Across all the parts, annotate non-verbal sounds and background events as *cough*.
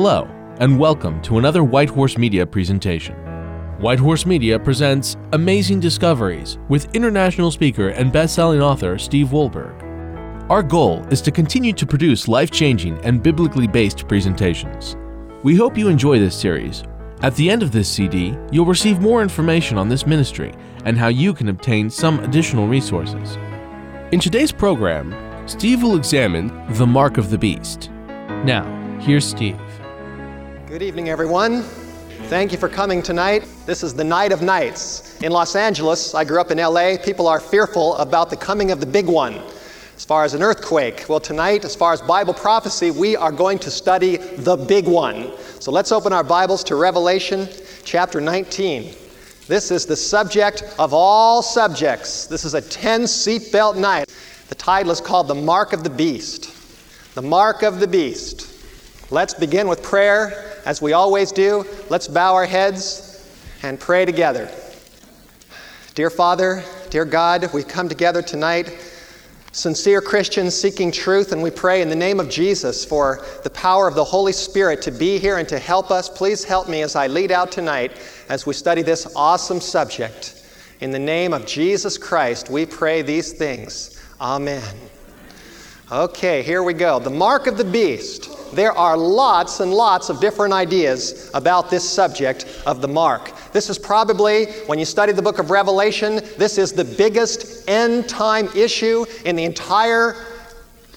Hello, and welcome to another White Horse Media presentation. White Horse Media presents Amazing Discoveries with international speaker and best-selling author Steve Wohlberg. Our goal is to continue to produce life-changing and biblically based presentations. We hope you enjoy this series. At the end of this CD, you'll receive more information on this ministry and how you can obtain some additional resources. In today's program, Steve will examine the mark of the beast. Now, here's Steve. Good evening, everyone. Thank you for coming tonight. This is the night of nights. In Los Angeles, I grew up in LA, people are fearful about the coming of the big one. As far as an earthquake, well, tonight, as far as Bible prophecy, we are going to study the big one. So let's open our Bibles to Revelation chapter 19. This is the subject of all subjects. This is a 10 seatbelt night. The title is called The Mark of the Beast. The Mark of the Beast. Let's begin with prayer, as we always do. Let's bow our heads and pray together. Dear Father, dear God, we've come together tonight sincere Christians seeking truth, and we pray in the name of Jesus for the power of the Holy Spirit to be here and to help us. Please help me as I lead out tonight as we study this awesome subject. In the name of Jesus Christ, we pray these things. Amen. Okay, here we go. The mark of the beast. There are lots and lots of different ideas about this subject of the mark. This is probably, when you study the book of Revelation, this is the biggest end time issue in the entire,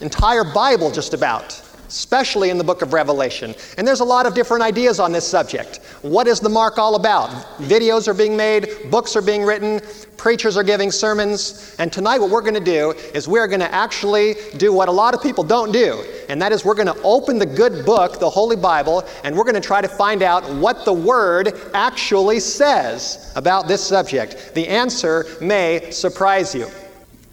entire Bible, just about especially in the book of Revelation. And there's a lot of different ideas on this subject. What is the mark all about? Videos are being made, books are being written, preachers are giving sermons. And tonight, what we're going to do is we're going to actually do what a lot of people don't do, and that is we're going to open the good book, the Holy Bible, and we're going to try to find out what the Word actually says about this subject. The answer may surprise you.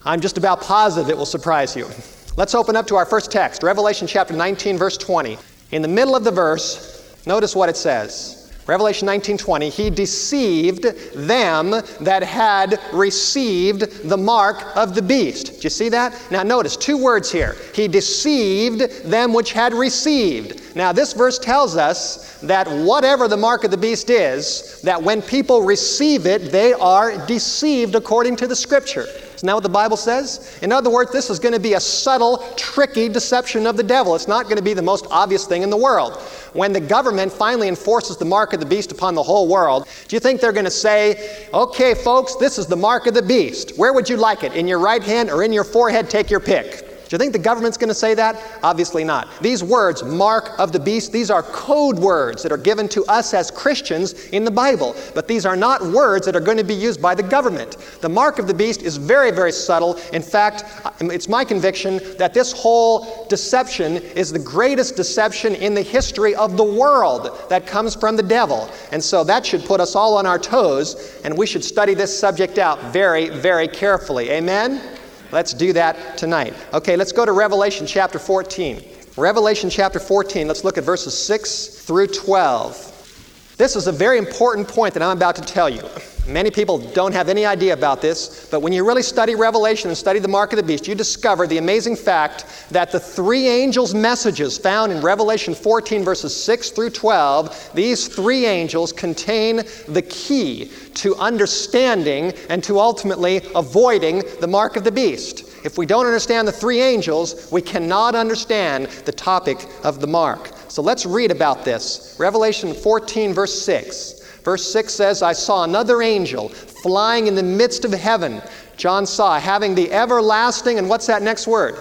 I'm just about positive it will surprise you. Let's open up to our first text, Revelation chapter 19, verse 20. In the middle of the verse, notice what it says. Revelation 19:20, he deceived them that had received the mark of the beast. Do you see that? Now notice two words here. He deceived them which had received. Now this verse tells us that whatever the mark of the beast is, that when people receive it, they are deceived according to the scripture. Isn't that what the Bible says? In other words, this is going to be a subtle, tricky deception of the devil. It's not going to be the most obvious thing in the world. When the government finally enforces the mark of the beast upon the whole world, do you think they're going to say, okay, folks, this is the mark of the beast? Where would you like it? In your right hand or in your forehead? Take your pick. Do you think the government's going to say that? Obviously not. These words, mark of the beast, these are code words that are given to us as Christians in the Bible. But these are not words that are going to be used by the government. The mark of the beast is very, very subtle. In fact, it's my conviction that this whole deception is the greatest deception in the history of the world that comes from the devil. And so that should put us all on our toes, and we should study this subject out very, very carefully. Amen? Let's do that tonight. Okay, let's go to Revelation chapter 14. Revelation chapter 14, let's look at verses 6 through 12. This is a very important point that I'm about to tell you. Many people don't have any idea about this, but when you really study Revelation and study the mark of the beast, you discover the amazing fact that the three angels' messages found in Revelation 14, verses 6 through 12, these three angels contain the key to understanding and to ultimately avoiding the mark of the beast. If we don't understand the three angels, we cannot understand the topic of the mark. So let's read about this. Revelation 14, verse 6. Verse 6 says, I saw another angel flying in the midst of heaven. John saw, having the everlasting, and what's that next word?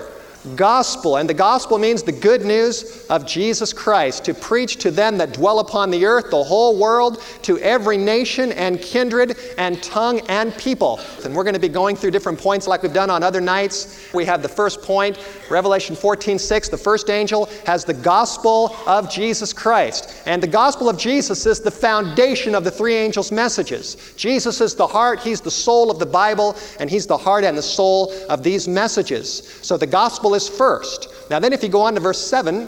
Gospel. And the gospel means the good news of Jesus Christ to preach to them that dwell upon the earth, the whole world, to every nation and kindred and tongue and people. And we're going to be going through different points like we've done on other nights. We have the first point, Revelation 14 6. The first angel has the gospel of Jesus Christ. And the gospel of Jesus is the foundation of the three angels' messages. Jesus is the heart, He's the soul of the Bible, and He's the heart and the soul of these messages. So the gospel gospel is first. Now, then, if you go on to verse 7,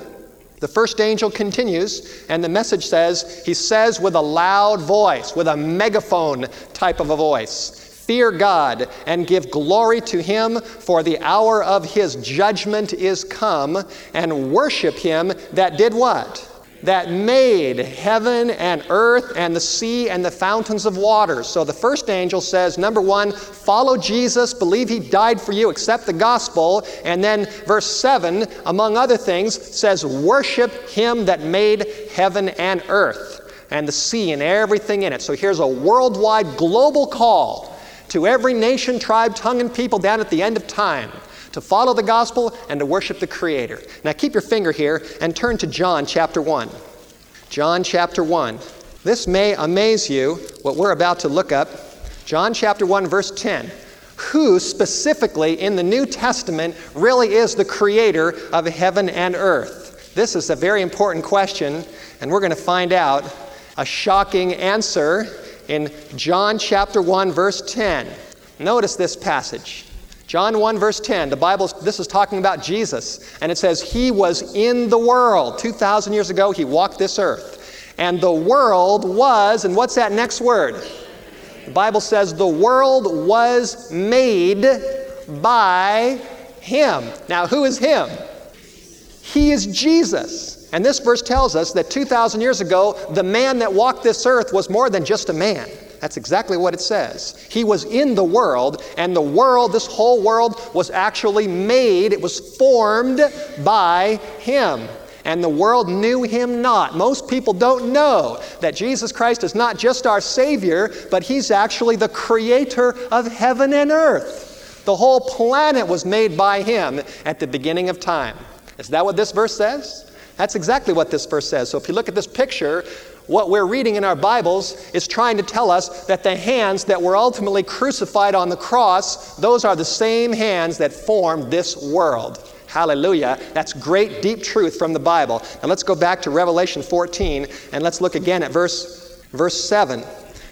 the first angel continues, and the message says, He says with a loud voice, with a megaphone type of a voice, Fear God and give glory to Him, for the hour of His judgment is come, and worship Him that did what? That made heaven and earth and the sea and the fountains of waters. So the first angel says, number one, follow Jesus, believe he died for you, accept the gospel. And then verse 7, among other things, says, worship him that made heaven and earth and the sea and everything in it. So here's a worldwide global call to every nation, tribe, tongue, and people down at the end of time to follow the gospel and to worship the Creator. Now keep your finger here and turn to John chapter 1. John chapter 1. This may amaze you, what we're about to look up. John chapter 1, verse 10. Who specifically in the New Testament really is the creator of heaven and earth? This is a very important question, and we're going to find out a shocking answer in John chapter 1, verse 10. Notice this passage. John 1, verse 10, the Bible, this is talking about Jesus, and it says, He was in the world. 2,000 years ago, He walked this earth. And the world was, and what's that next word? The Bible says, The world was made by Him. Now, who is Him? He is Jesus. And this verse tells us that 2,000 years ago, the man that walked this earth was more than just a man. That's exactly what it says. He was in the world, and the world, this whole world, was actually made, it was formed by Him. And the world knew Him not. Most people don't know that Jesus Christ is not just our Savior, but He's actually the creator of heaven and earth. The whole planet was made by Him at the beginning of time. Is that what this verse says? That's exactly what this verse says. So if you look at this picture, what we're reading in our Bibles is trying to tell us that the hands that were ultimately crucified on the cross, those are the same hands that formed this world. Hallelujah. That's great, deep truth from the Bible. Now let's go back to Revelation 14 and let's look again at verse, verse 7.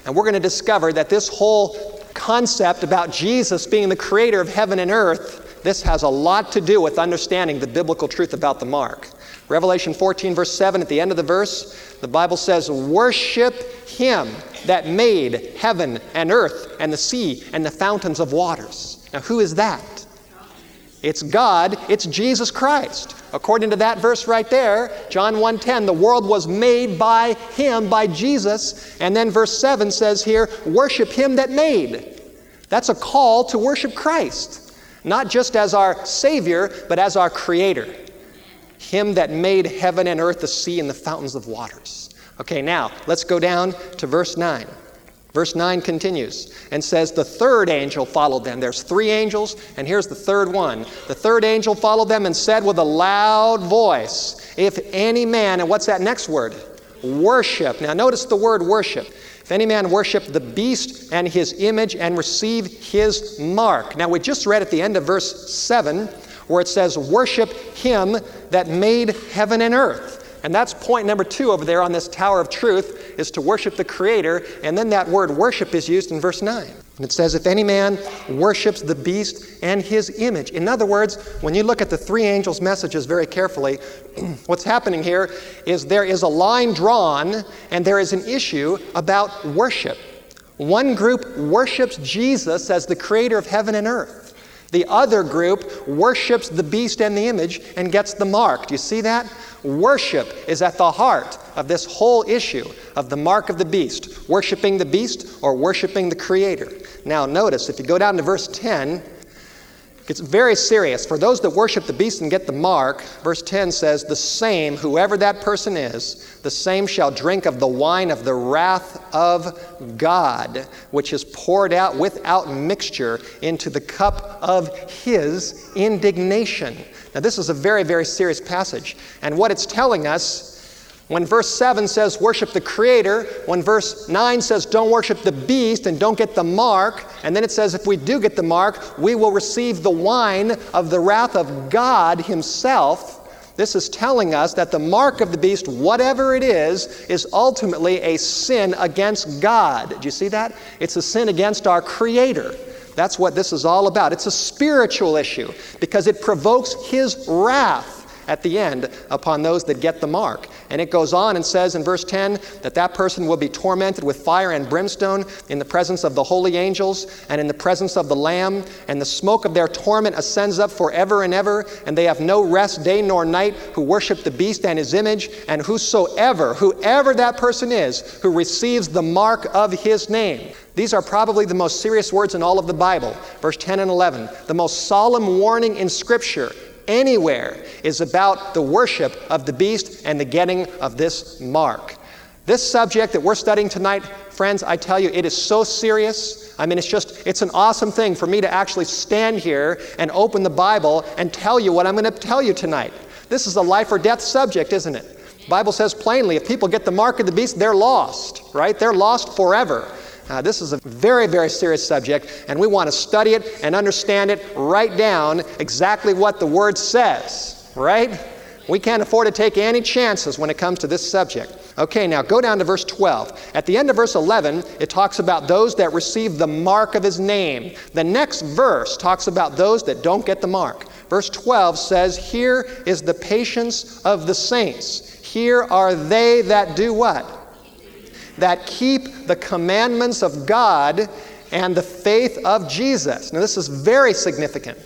And we're going to discover that this whole concept about Jesus being the creator of heaven and earth, this has a lot to do with understanding the biblical truth about the mark. Revelation 14, verse 7, at the end of the verse, the Bible says, Worship him that made heaven and earth and the sea and the fountains of waters. Now, who is that? It's God, it's Jesus Christ. According to that verse right there, John 1:10, the world was made by him, by Jesus. And then verse 7 says here, worship him that made. That's a call to worship Christ, not just as our Savior, but as our Creator. Him that made heaven and earth, the sea, and the fountains of waters. Okay, now let's go down to verse 9. Verse 9 continues and says, The third angel followed them. There's three angels, and here's the third one. The third angel followed them and said with a loud voice, If any man, and what's that next word? Worship. Now notice the word worship. If any man worship the beast and his image and receive his mark. Now we just read at the end of verse 7 where it says, Worship him that made heaven and earth. And that's point number two over there on this tower of truth is to worship the Creator. And then that word worship is used in verse 9. And it says, If any man worships the beast and his image. In other words, when you look at the three angels' messages very carefully, *clears throat* what's happening here is there is a line drawn and there is an issue about worship. One group worships Jesus as the creator of heaven and earth. The other group worships the beast and the image and gets the mark. Do you see that? Worship is at the heart of this whole issue of the mark of the beast, worshiping the beast or worshiping the creator. Now, notice if you go down to verse 10, it's very serious. For those that worship the beast and get the mark, verse 10 says, The same, whoever that person is, the same shall drink of the wine of the wrath of God, which is poured out without mixture into the cup of his indignation. Now, this is a very, very serious passage. And what it's telling us when verse 7 says worship the Creator, when verse 9 says don't worship the beast and don't get the mark, and then it says if we do get the mark, we will receive the wine of the wrath of God Himself. This is telling us that the mark of the beast, whatever it is, is ultimately a sin against God. Do you see that? It's a sin against our Creator. That's what this is all about. It's a spiritual issue because it provokes His wrath at the end upon those that get the mark. And it goes on and says in verse 10 that that person will be tormented with fire and brimstone in the presence of the holy angels and in the presence of the Lamb. And the smoke of their torment ascends up forever and ever. And they have no rest day nor night who worship the beast and his image. And whosoever, whoever that person is, who receives the mark of his name. These are probably the most serious words in all of the Bible. Verse 10 and 11. The most solemn warning in Scripture anywhere is about the worship of the beast and the getting of this mark. This subject that we're studying tonight, friends, I tell you, it is so serious. I mean, it's just, it's an awesome thing for me to actually stand here and open the Bible and tell you what I'm going to tell you tonight. This is a life or death subject, isn't it? The Bible says plainly if people get the mark of the beast, they're lost, right? They're lost forever. Uh, this is a very, very serious subject, and we want to study it and understand it, write down exactly what the Word says, right? We can't afford to take any chances when it comes to this subject. Okay, now go down to verse 12. At the end of verse 11, it talks about those that receive the mark of his name. The next verse talks about those that don't get the mark. Verse 12 says, Here is the patience of the saints. Here are they that do what? That keep the commandments of God and the faith of Jesus. Now, this is very significant.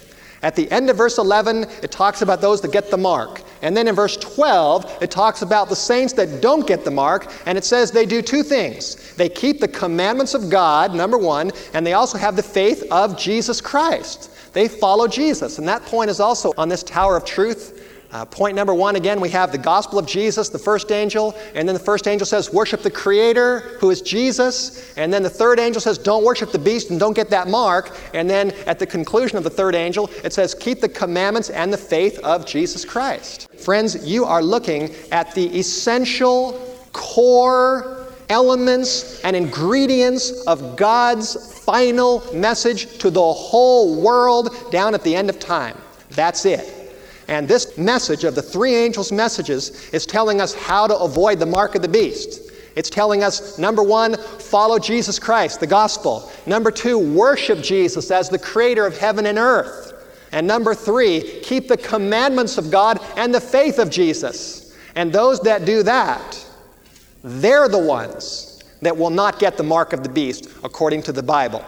At the end of verse 11, it talks about those that get the mark. And then in verse 12, it talks about the saints that don't get the mark, and it says they do two things. They keep the commandments of God, number one, and they also have the faith of Jesus Christ. They follow Jesus. And that point is also on this tower of truth. Uh, point number one again, we have the gospel of Jesus, the first angel, and then the first angel says, Worship the Creator, who is Jesus. And then the third angel says, Don't worship the beast and don't get that mark. And then at the conclusion of the third angel, it says, Keep the commandments and the faith of Jesus Christ. Friends, you are looking at the essential core elements and ingredients of God's final message to the whole world down at the end of time. That's it. And this message of the three angels' messages is telling us how to avoid the mark of the beast. It's telling us number one, follow Jesus Christ, the gospel. Number two, worship Jesus as the creator of heaven and earth. And number three, keep the commandments of God and the faith of Jesus. And those that do that, they're the ones that will not get the mark of the beast according to the Bible.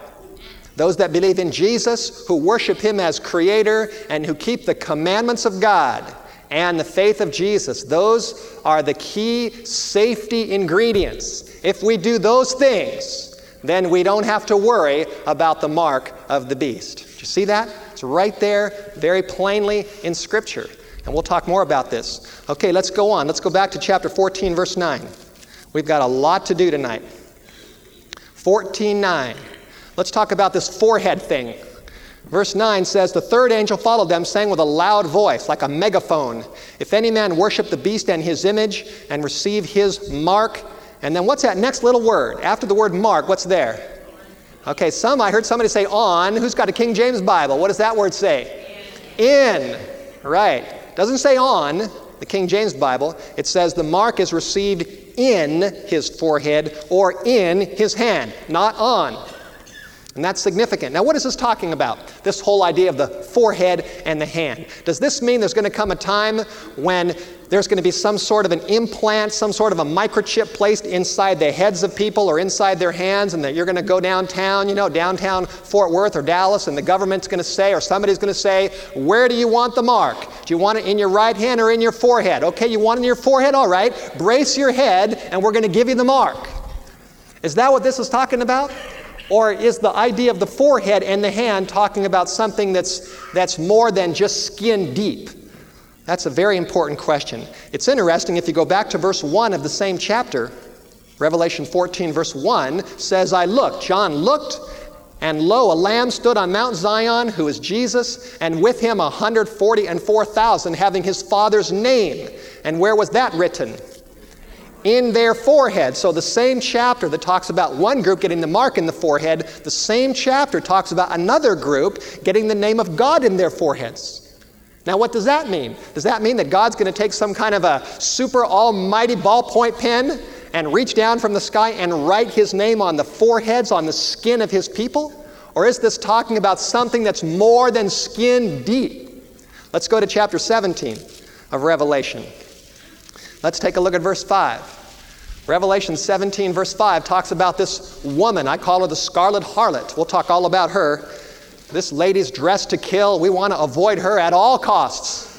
Those that believe in Jesus, who worship Him as Creator, and who keep the commandments of God and the faith of Jesus, those are the key safety ingredients. If we do those things, then we don't have to worry about the mark of the beast. Do you see that? It's right there, very plainly in Scripture. And we'll talk more about this. Okay, let's go on. Let's go back to chapter 14, verse 9. We've got a lot to do tonight. 14 9. Let's talk about this forehead thing. Verse 9 says, The third angel followed them, saying with a loud voice, like a megaphone, If any man worship the beast and his image and receive his mark. And then what's that next little word? After the word mark, what's there? Okay, some, I heard somebody say on. Who's got a King James Bible? What does that word say? In. Right. Doesn't say on, the King James Bible. It says the mark is received in his forehead or in his hand, not on. And that's significant. Now, what is this talking about? This whole idea of the forehead and the hand. Does this mean there's going to come a time when there's going to be some sort of an implant, some sort of a microchip placed inside the heads of people or inside their hands, and that you're going to go downtown, you know, downtown Fort Worth or Dallas, and the government's going to say, or somebody's going to say, Where do you want the mark? Do you want it in your right hand or in your forehead? Okay, you want it in your forehead? All right. Brace your head, and we're going to give you the mark. Is that what this is talking about? Or is the idea of the forehead and the hand talking about something that's, that's more than just skin deep? That's a very important question. It's interesting if you go back to verse 1 of the same chapter, Revelation 14, verse 1 says, I looked. John looked, and lo, a lamb stood on Mount Zion, who is Jesus, and with him a 140 and 4,000, having his father's name. And where was that written? In their forehead. So, the same chapter that talks about one group getting the mark in the forehead, the same chapter talks about another group getting the name of God in their foreheads. Now, what does that mean? Does that mean that God's going to take some kind of a super almighty ballpoint pen and reach down from the sky and write his name on the foreheads, on the skin of his people? Or is this talking about something that's more than skin deep? Let's go to chapter 17 of Revelation. Let's take a look at verse 5. Revelation 17, verse 5, talks about this woman. I call her the scarlet harlot. We'll talk all about her. This lady's dressed to kill. We want to avoid her at all costs.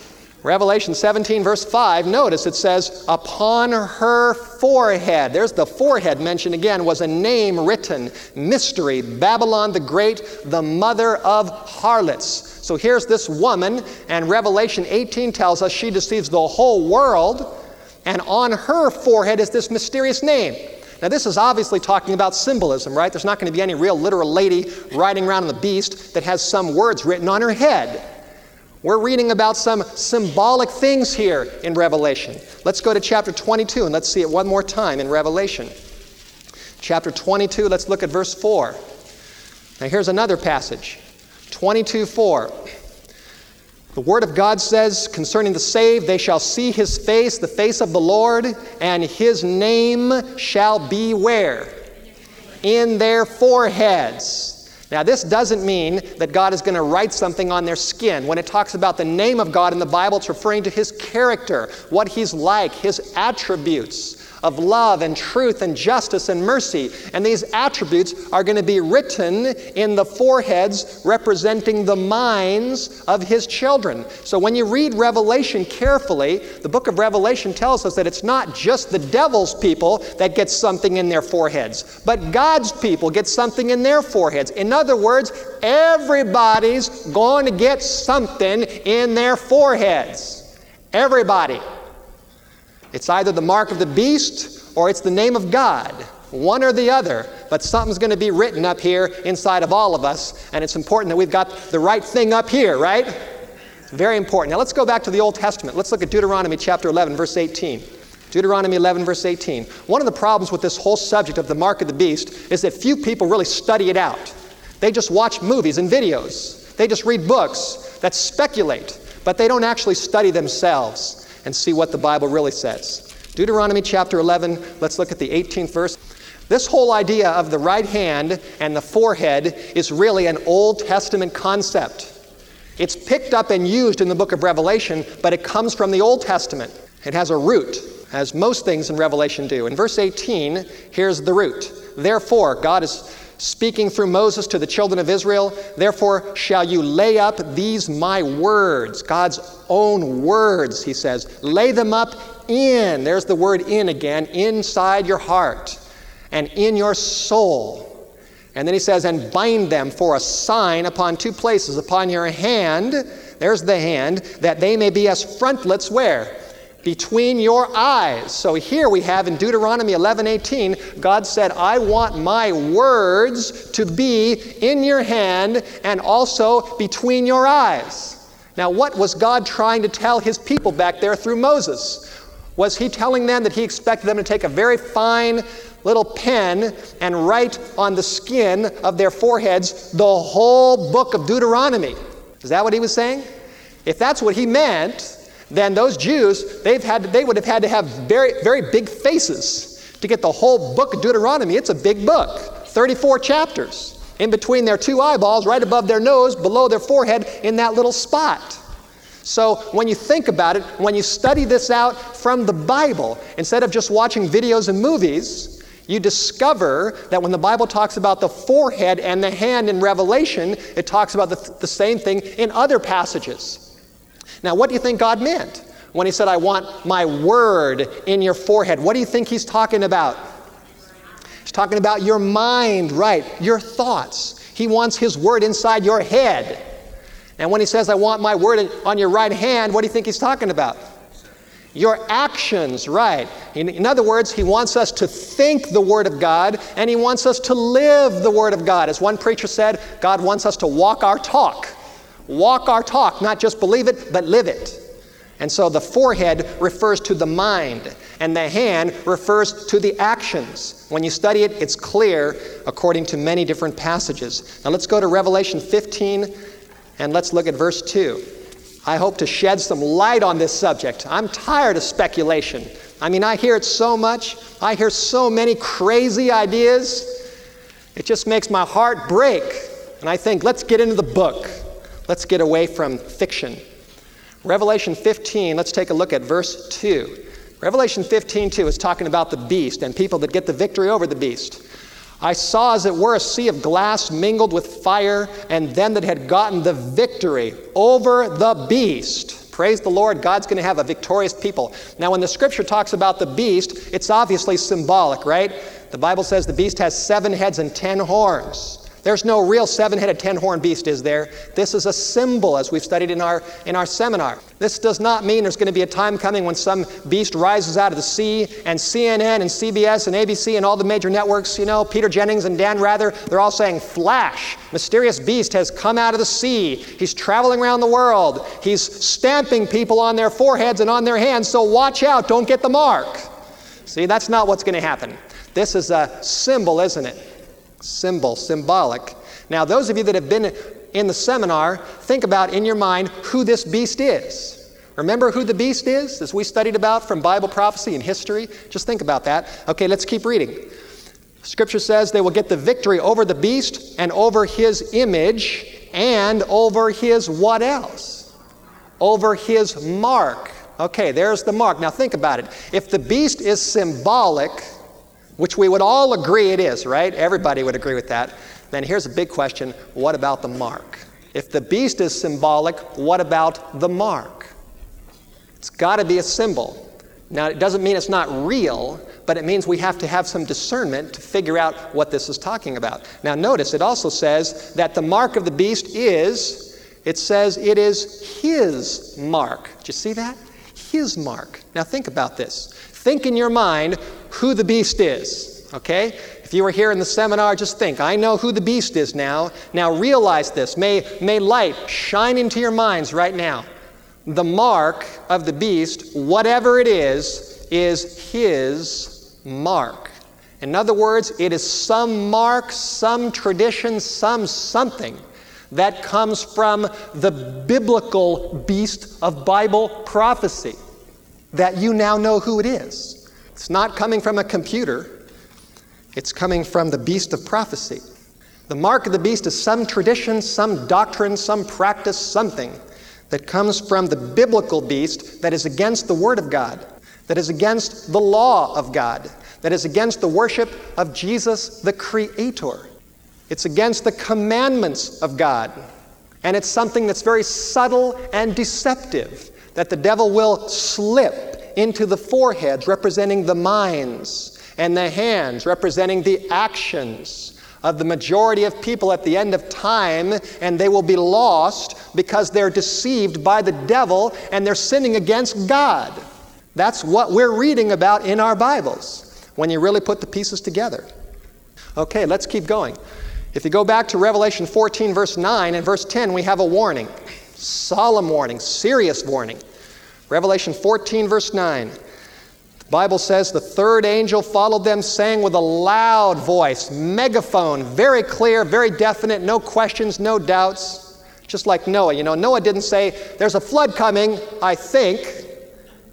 Revelation 17, verse 5, notice it says, Upon her forehead, there's the forehead mentioned again, was a name written Mystery, Babylon the Great, the mother of harlots. So here's this woman, and Revelation 18 tells us she deceives the whole world, and on her forehead is this mysterious name. Now, this is obviously talking about symbolism, right? There's not going to be any real literal lady riding around on the beast that has some words written on her head. We're reading about some symbolic things here in Revelation. Let's go to chapter 22 and let's see it one more time in Revelation. Chapter 22, let's look at verse 4. Now here's another passage 22 4. The Word of God says concerning the saved, they shall see His face, the face of the Lord, and His name shall be where? In their foreheads. Now, this doesn't mean that God is going to write something on their skin. When it talks about the name of God in the Bible, it's referring to His character, what He's like, His attributes of love and truth and justice and mercy. And these attributes are going to be written in the foreheads representing the minds of his children. So when you read Revelation carefully, the book of Revelation tells us that it's not just the devil's people that get something in their foreheads, but God's people get something in their foreheads. In other words, everybody's going to get something in their foreheads. Everybody. It's either the mark of the beast or it's the name of God, one or the other. But something's going to be written up here inside of all of us, and it's important that we've got the right thing up here, right? Very important. Now let's go back to the Old Testament. Let's look at Deuteronomy chapter 11, verse 18. Deuteronomy 11, verse 18. One of the problems with this whole subject of the mark of the beast is that few people really study it out. They just watch movies and videos, they just read books that speculate, but they don't actually study themselves and see what the Bible really says. Deuteronomy chapter 11, let's look at the 18th verse. This whole idea of the right hand and the forehead is really an Old Testament concept. It's picked up and used in the book of Revelation, but it comes from the Old Testament. It has a root, as most things in Revelation do. In verse 18, here's the root. Therefore, God is speaking through Moses to the children of Israel, therefore shall you lay up these my words, God's own words, he says. Lay them up in, there's the word in again, inside your heart and in your soul. And then he says, and bind them for a sign upon two places, upon your hand, there's the hand, that they may be as frontlets where? Between your eyes. So here we have in Deuteronomy 11:18, God said, "I want my words to be in your hand and also between your eyes." Now, what was God trying to tell his people back there through Moses? Was he telling them that he expected them to take a very fine little pen and write on the skin of their foreheads the whole book of Deuteronomy? Is that what he was saying? If that's what he meant, then those Jews, they've had they would have had to have very, very big faces to get the whole book of Deuteronomy. It's a big book, 34 chapters. In between their two eyeballs, right above their nose, below their forehead, in that little spot. So when you think about it, when you study this out from the Bible, instead of just watching videos and movies, you discover that when the Bible talks about the forehead and the hand in Revelation, it talks about the, the same thing in other passages. Now, what do you think God meant when He said, I want my word in your forehead? What do you think He's talking about? He's talking about your mind, right? Your thoughts. He wants His word inside your head. And when He says, I want my word on your right hand, what do you think He's talking about? Your actions, right. In, in, other words, he wants us to think the Word of God and he wants us to live the Word of God. As one preacher said, God wants us to walk our talk. Walk our talk, not just believe it, but live it. And so the forehead refers to the mind, and the hand refers to the actions. When you study it, it's clear according to many different passages. Now let's go to Revelation 15 and let's look at verse 2. I hope to shed some light on this subject. I'm tired of speculation. I mean, I hear it so much, I hear so many crazy ideas. It just makes my heart break. And I think, let's get into the book. Let's get away from fiction. Revelation 15, let's take a look at verse 2. Revelation 15 2 is talking about the beast and people that get the victory over the beast. I saw, as it were, a sea of glass mingled with fire, and them that had gotten the victory over the beast. Praise the Lord, God's going to have a victorious people. Now, when the scripture talks about the beast, it's obviously symbolic, right? The Bible says the beast has seven heads and ten horns. There's no real seven headed, ten horned beast, is there? This is a symbol, as we've studied in our, in our seminar. This does not mean there's going to be a time coming when some beast rises out of the sea, and CNN and CBS and ABC and all the major networks, you know, Peter Jennings and Dan Rather, they're all saying, Flash, mysterious beast has come out of the sea. He's traveling around the world. He's stamping people on their foreheads and on their hands, so watch out, don't get the mark. See, that's not what's going to happen. This is a symbol, isn't it? Symbol, symbolic. Now, those of you that have been in the seminar, think about in your mind who this beast is. Remember who the beast is, as we studied about from Bible prophecy and history? Just think about that. Okay, let's keep reading. Scripture says they will get the victory over the beast and over his image and over his what else? Over his mark. Okay, there's the mark. Now think about it. If the beast is symbolic, which we would all agree it is, right? Everybody would agree with that. Then here's a big question what about the mark? If the beast is symbolic, what about the mark? It's got to be a symbol. Now, it doesn't mean it's not real, but it means we have to have some discernment to figure out what this is talking about. Now, notice it also says that the mark of the beast is, it says it is his mark. Do you see that? His mark. Now, think about this. Think in your mind who the beast is, okay? If you were here in the seminar, just think, I know who the beast is now. Now realize this. May, may light shine into your minds right now. The mark of the beast, whatever it is, is his mark. In other words, it is some mark, some tradition, some something that comes from the biblical beast of Bible prophecy that you now know who it is. It's not coming from a computer, it's coming from the beast of prophecy. The mark of the beast is some tradition, some doctrine, some practice, something that comes from the biblical beast that is against the Word of God, that is against the law of God, that is against the worship of Jesus the Creator. It's against the commandments of God. And it's something that's very subtle and deceptive that the devil will slip into the foreheads representing the minds, and the hands representing the actions of the majority of people at the end of time, and they will be lost because they're deceived by the devil and they're sinning against God. That's what we're reading about in our Bibles when you really put the pieces together. Okay, let's keep going. If you go back to Revelation 14, verse 9 and verse 10, we have a warning solemn warning, serious warning. Revelation 14, verse 9. The Bible says the third angel followed them, saying with a loud voice, megaphone, very clear, very definite, no questions, no doubts. Just like Noah. You know, Noah didn't say, There's a flood coming, I think,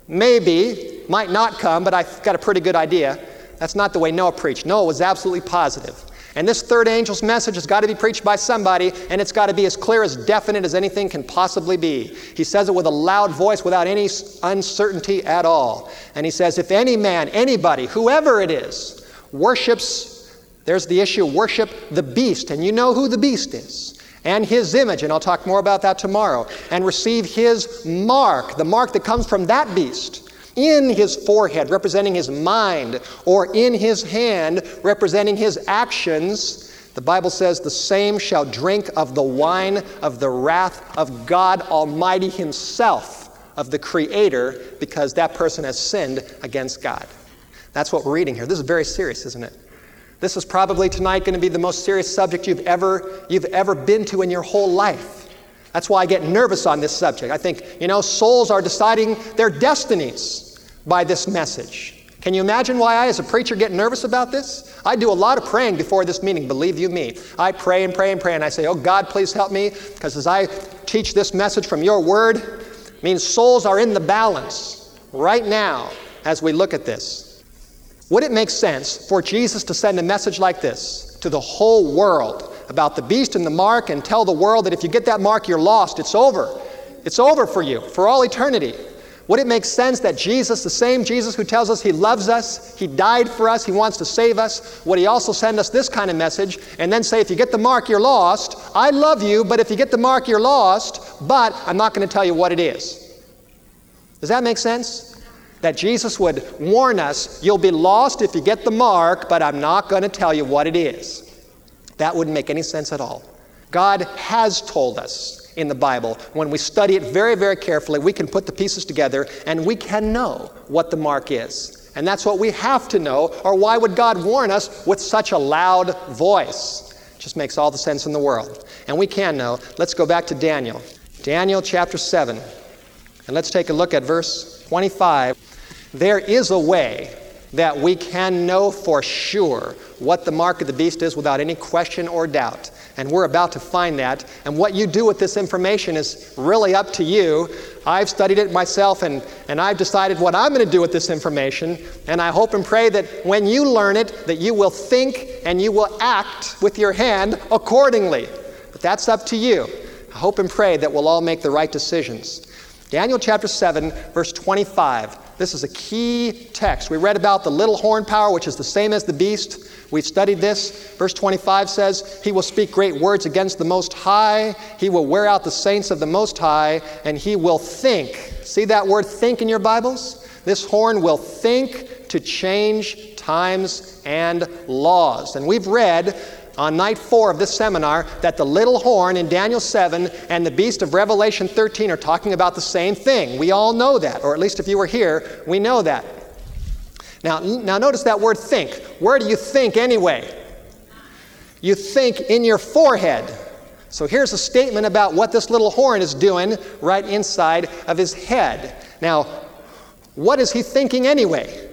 maybe, might not come, but I've got a pretty good idea. That's not the way Noah preached. Noah was absolutely positive. And this third angel's message has got to be preached by somebody, and it's got to be as clear, as definite as anything can possibly be. He says it with a loud voice without any uncertainty at all. And he says, If any man, anybody, whoever it is, worships, there's the issue, worship the beast, and you know who the beast is, and his image, and I'll talk more about that tomorrow, and receive his mark, the mark that comes from that beast in his forehead, representing his mind, or in his hand, representing his actions, the Bible says, the same shall drink of the wine of the wrath of God Almighty Himself, of the Creator, because that person has sinned against God. That's what we're reading here. This is very serious, isn't it? This is probably tonight going to be the most serious subject you've ever, you've ever been to in your whole life. That's why I get nervous on this subject. I think, you know, souls are deciding their destinies by this message. Can you imagine why I, as a preacher, get nervous about this? I do a lot of praying before this meeting, believe you me. I pray and pray and pray, and I say, Oh God, please help me, because as I teach this message from your word, means souls are in the balance right now as we look at this. Would it make sense for Jesus to send a message like this to the whole world? About the beast and the mark and tell the world that if you get that mark, you're lost. It's over. It's over for you for all eternity. Would it make sense that Jesus, the same Jesus who tells us he loves us, he died for us, he wants to save us, would he also send us this kind of message and then say, if you get the mark, you're lost? I love you, but if you get the mark, you're lost, but I'm not going to tell you what it is. Does that make sense? That Jesus would warn us, you'll be lost if you get the mark, but I'm not going to tell you what it is. That wouldn't make any sense at all. God has told us in the Bible. When we study it very, very carefully, we can put the pieces together and we can know what the mark is. And that's what we have to know, or why would God warn us with such a loud voice? Just makes all the sense in the world. And we can know. Let's go back to Daniel. Daniel chapter 7. And let's take a look at verse 25. There is a way that we can know for sure what the mark of the beast is without any question or doubt. And we're about to find that. And what you do with this information is really up to you. I've studied it myself and, and I've decided what I'm going to do with this information. And I hope and pray that when you learn it, that you will think and you will act with your hand accordingly. But that's up to you. I hope and pray that we'll all make the right decisions. Daniel chapter 7, verse 25. This is a key text. We read about the little horn power, which is the same as the beast. We've studied this. Verse 25 says, He will speak great words against the Most High. He will wear out the saints of the Most High, and He will think. See that word think in your Bibles? This horn will think to change times and laws. And we've read on night four of this seminar that the little horn in Daniel 7 and the beast of Revelation 13 are talking about the same thing. We all know that, or at least if you were here, we know that. Now, now notice that word think. Where do you think anyway? You think in your forehead. So here's a statement about what this little horn is doing right inside of his head. Now, what is he thinking anyway?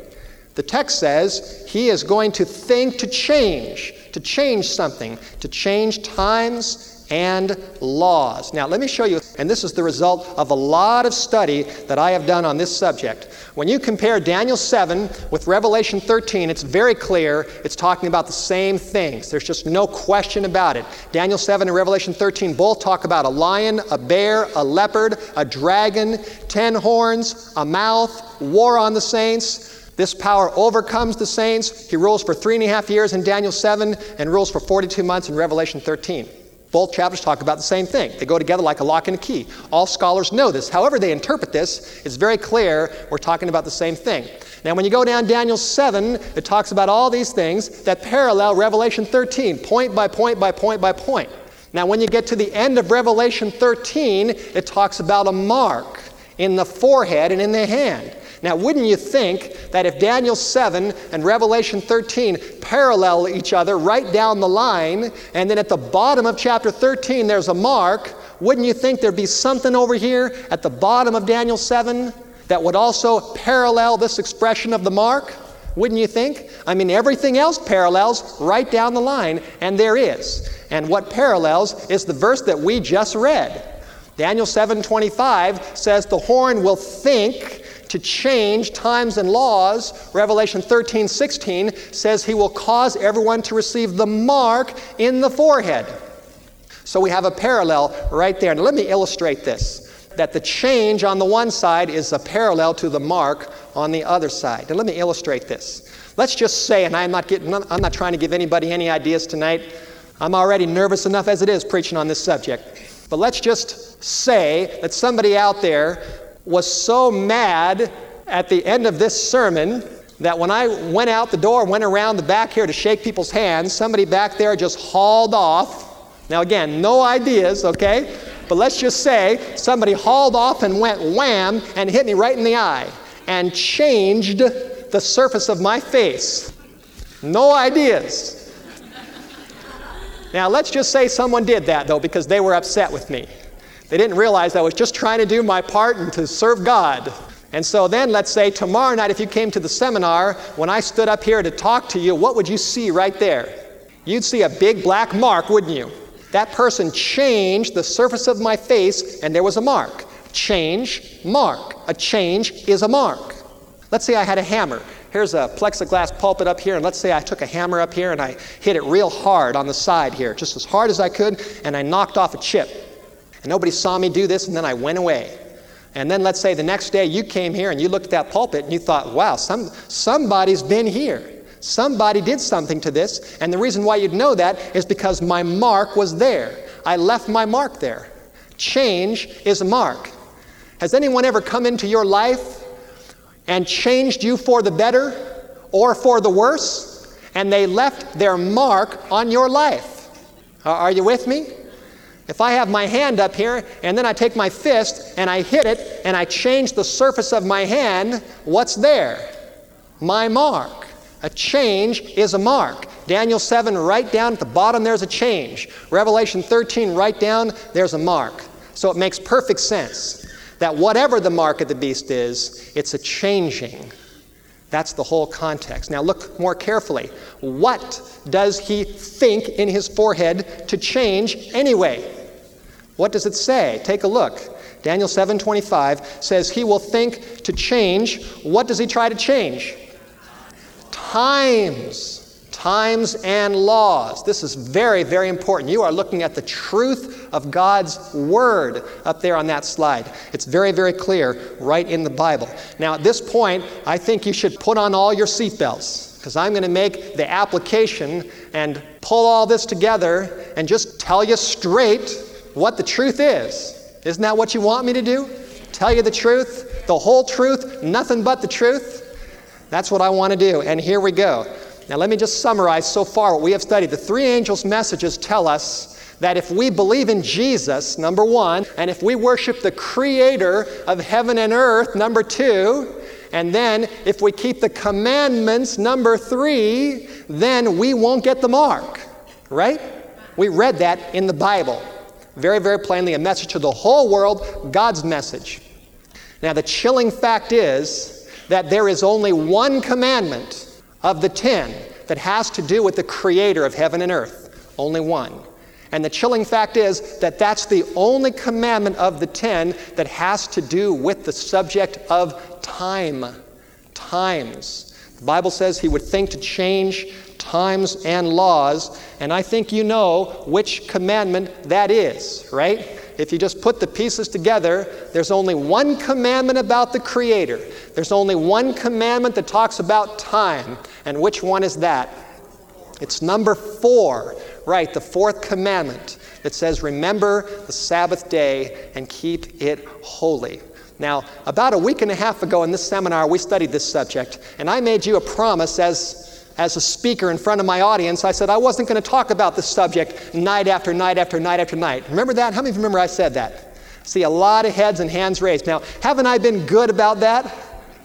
The text says he is going to think to change, to change something, to change times and laws. Now, let me show you, and this is the result of a lot of study that I have done on this subject. When you compare Daniel 7 with Revelation 13, it's very clear it's talking about the same things. There's just no question about it. Daniel 7 and Revelation 13 both talk about a lion, a bear, a leopard, a dragon, ten horns, a mouth, war on the saints. This power overcomes the saints. He rules for three and a half years in Daniel 7 and rules for 42 months in Revelation 13. Both chapters talk about the same thing. They go together like a lock and a key. All scholars know this. However, they interpret this, it's very clear we're talking about the same thing. Now, when you go down Daniel 7, it talks about all these things that parallel Revelation 13, point by point by point by point. Now, when you get to the end of Revelation 13, it talks about a mark in the forehead and in the hand. Now, wouldn't you think that if Daniel 7 and Revelation 13 parallel each other right down the line, and then at the bottom of chapter 13 there's a mark, wouldn't you think there'd be something over here at the bottom of Daniel 7 that would also parallel this expression of the mark? Wouldn't you think? I mean, everything else parallels right down the line, and there is. And what parallels is the verse that we just read. Daniel 7:25 says the horn will think to change times and laws, Revelation 13 16 says he will cause everyone to receive the mark in the forehead. So we have a parallel right there. And let me illustrate this that the change on the one side is a parallel to the mark on the other side. And let me illustrate this. Let's just say, and I'm not, getting, I'm not trying to give anybody any ideas tonight. I'm already nervous enough as it is preaching on this subject. But let's just say that somebody out there was so mad at the end of this sermon that when I went out the door, went around the back here to shake people's hands, somebody back there just hauled off. Now, again, no ideas, okay? But let's just say somebody hauled off and went wham and hit me right in the eye and changed the surface of my face. No ideas. Now, let's just say someone did that, though, because they were upset with me. They didn't realize I was just trying to do my part and to serve God. And so then, let's say tomorrow night, if you came to the seminar, when I stood up here to talk to you, what would you see right there? You'd see a big black mark, wouldn't you? That person changed the surface of my face, and there was a mark. Change, mark. A change is a mark. Let's say I had a hammer. Here's a plexiglass pulpit up here, and let's say I took a hammer up here and I hit it real hard on the side here, just as hard as I could, and I knocked off a chip. And nobody saw me do this, and then I went away. And then let's say the next day you came here and you looked at that pulpit and you thought, wow, some, somebody's been here. Somebody did something to this. And the reason why you'd know that is because my mark was there. I left my mark there. Change is a mark. Has anyone ever come into your life and changed you for the better or for the worse? And they left their mark on your life. Are you with me? If I have my hand up here and then I take my fist and I hit it and I change the surface of my hand, what's there? My mark. A change is a mark. Daniel 7, right down at the bottom, there's a change. Revelation 13, right down, there's a mark. So it makes perfect sense that whatever the mark of the beast is, it's a changing. That's the whole context. Now look more carefully. What does he think in his forehead to change anyway? What does it say? Take a look. Daniel 7:25 says he will think to change. What does he try to change? Times. Times and laws. This is very, very important. You are looking at the truth of God's Word up there on that slide. It's very, very clear right in the Bible. Now, at this point, I think you should put on all your seatbelts because I'm going to make the application and pull all this together and just tell you straight what the truth is. Isn't that what you want me to do? Tell you the truth, the whole truth, nothing but the truth? That's what I want to do. And here we go. Now, let me just summarize so far what we have studied. The three angels' messages tell us that if we believe in Jesus, number one, and if we worship the creator of heaven and earth, number two, and then if we keep the commandments, number three, then we won't get the mark. Right? We read that in the Bible very, very plainly a message to the whole world, God's message. Now, the chilling fact is that there is only one commandment of the ten that has to do with the creator of heaven and earth. Only one. And the chilling fact is that that's the only commandment of the ten that has to do with the subject of time. Times. The Bible says he would think to change times and laws, and I think you know which commandment that is, right? If you just put the pieces together, there's only one commandment about the Creator. There's only one commandment that talks about time. And which one is that? It's number four, right? The fourth commandment that says, Remember the Sabbath day and keep it holy. Now, about a week and a half ago in this seminar, we studied this subject, and I made you a promise as as a speaker in front of my audience, I said I wasn't going to talk about this subject night after night after night after night. Remember that? How many of you remember I said that? See a lot of heads and hands raised. Now, haven't I been good about that?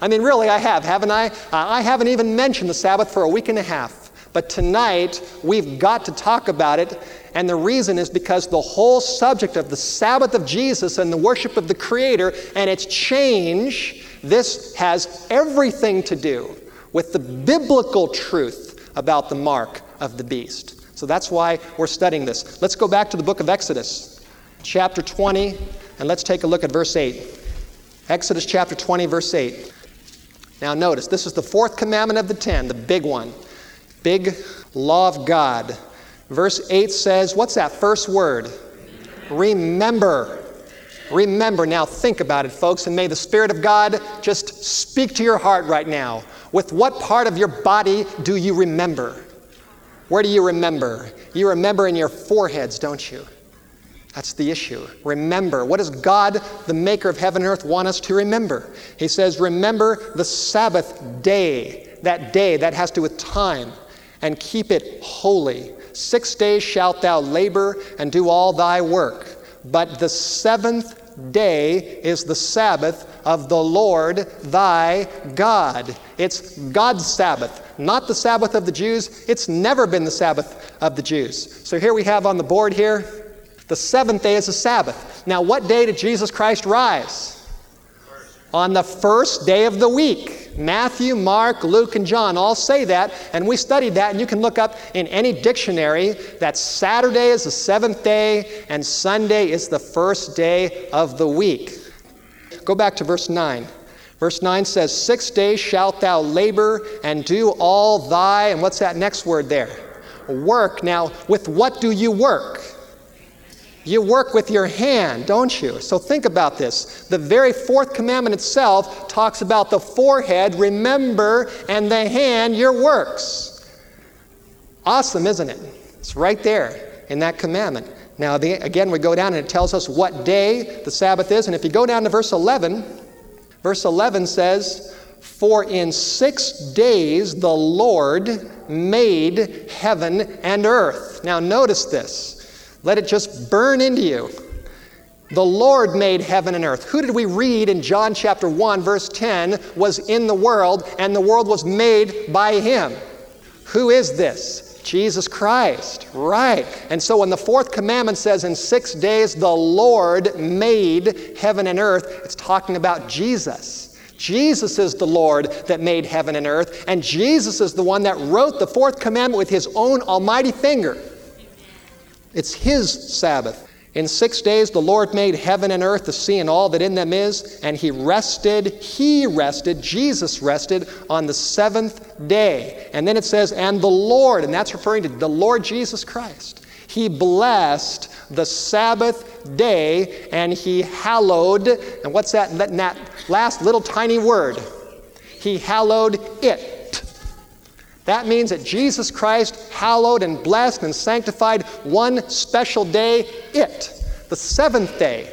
I mean, really, I have, haven't I? Uh, I haven't even mentioned the Sabbath for a week and a half. But tonight, we've got to talk about it. And the reason is because the whole subject of the Sabbath of Jesus and the worship of the Creator and its change, this has everything to do with the biblical truth about the mark of the beast. So that's why we're studying this. Let's go back to the book of Exodus, chapter 20, and let's take a look at verse 8. Exodus chapter 20, verse 8. Now, notice, this is the fourth commandment of the ten, the big one. Big law of God. Verse 8 says, What's that first word? Remember. Remember. Now, think about it, folks, and may the Spirit of God just speak to your heart right now. With what part of your body do you remember? Where do you remember? You remember in your foreheads, don't you? That's the issue. Remember. What does God, the maker of heaven and earth, want us to remember? He says, Remember the Sabbath day. That day, that has to do with time, and keep it holy. Six days shalt thou labor and do all thy work. But the seventh day is the Sabbath of the Lord thy God. It's God's Sabbath, not the Sabbath of the Jews. It's never been the Sabbath of the Jews. So here we have on the board here the seventh day is a Sabbath. Now, what day did Jesus Christ rise? On the first day of the week. Matthew, Mark, Luke, and John all say that, and we studied that, and you can look up in any dictionary that Saturday is the seventh day and Sunday is the first day of the week. Go back to verse 9. Verse 9 says, Six days shalt thou labor and do all thy, and what's that next word there? Work. Now, with what do you work? You work with your hand, don't you? So think about this. The very fourth commandment itself talks about the forehead, remember, and the hand, your works. Awesome, isn't it? It's right there in that commandment. Now, the, again, we go down and it tells us what day the Sabbath is. And if you go down to verse 11, verse 11 says, For in six days the Lord made heaven and earth. Now, notice this. Let it just burn into you. The Lord made heaven and earth. Who did we read in John chapter 1, verse 10 was in the world, and the world was made by him? Who is this? Jesus Christ. Right. And so when the fourth commandment says, In six days the Lord made heaven and earth, it's talking about Jesus. Jesus is the Lord that made heaven and earth, and Jesus is the one that wrote the fourth commandment with his own almighty finger. It's his Sabbath. In six days the Lord made heaven and earth, the sea, and all that in them is, and he rested, he rested, Jesus rested on the seventh day. And then it says, and the Lord, and that's referring to the Lord Jesus Christ. He blessed the Sabbath day and he hallowed, and what's that, that last little tiny word? He hallowed it. That means that Jesus Christ hallowed and blessed and sanctified one special day, it, the seventh day,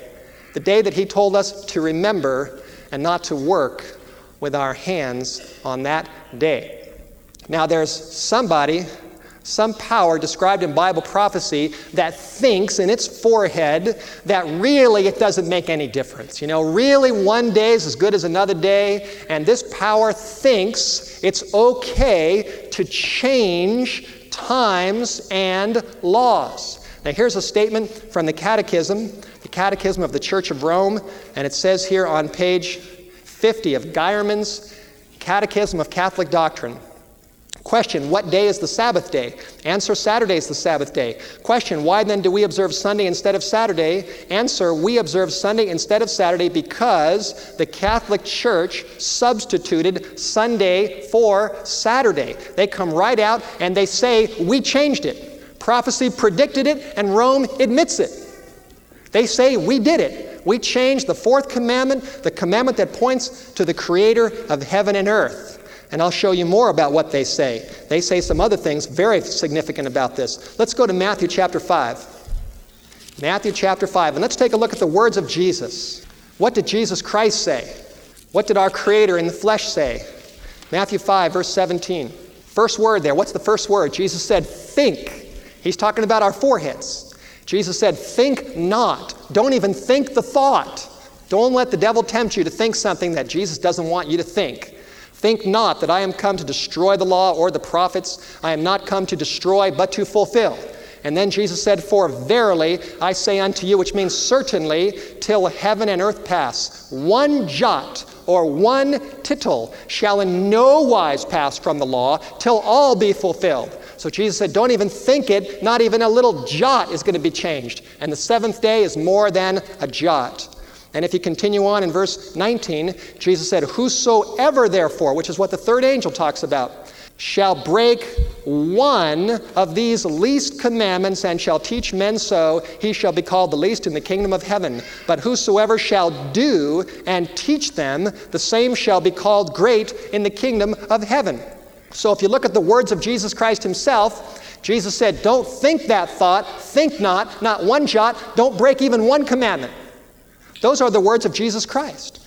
the day that He told us to remember and not to work with our hands on that day. Now, there's somebody, some power described in Bible prophecy that thinks in its forehead that really it doesn't make any difference. You know, really one day is as good as another day, and this power thinks it's okay to change times and laws. Now, here's a statement from the Catechism, the Catechism of the Church of Rome, and it says here on page 50 of Geiermann's Catechism of Catholic Doctrine. Question, what day is the Sabbath day? Answer, Saturday is the Sabbath day. Question, why then do we observe Sunday instead of Saturday? Answer, we observe Sunday instead of Saturday because the Catholic Church substituted Sunday for Saturday. They come right out and they say, we changed it. Prophecy predicted it, and Rome admits it. They say, we did it. We changed the fourth commandment, the commandment that points to the creator of heaven and earth. And I'll show you more about what they say. They say some other things very significant about this. Let's go to Matthew chapter 5. Matthew chapter 5. And let's take a look at the words of Jesus. What did Jesus Christ say? What did our Creator in the flesh say? Matthew 5, verse 17. First word there. What's the first word? Jesus said, Think. He's talking about our foreheads. Jesus said, Think not. Don't even think the thought. Don't let the devil tempt you to think something that Jesus doesn't want you to think. Think not that I am come to destroy the law or the prophets. I am not come to destroy, but to fulfill. And then Jesus said, For verily I say unto you, which means certainly, till heaven and earth pass, one jot or one tittle shall in no wise pass from the law till all be fulfilled. So Jesus said, Don't even think it, not even a little jot is going to be changed. And the seventh day is more than a jot. And if you continue on in verse 19, Jesus said, Whosoever therefore, which is what the third angel talks about, shall break one of these least commandments and shall teach men so, he shall be called the least in the kingdom of heaven. But whosoever shall do and teach them, the same shall be called great in the kingdom of heaven. So if you look at the words of Jesus Christ himself, Jesus said, Don't think that thought, think not, not one jot, don't break even one commandment. Those are the words of Jesus Christ.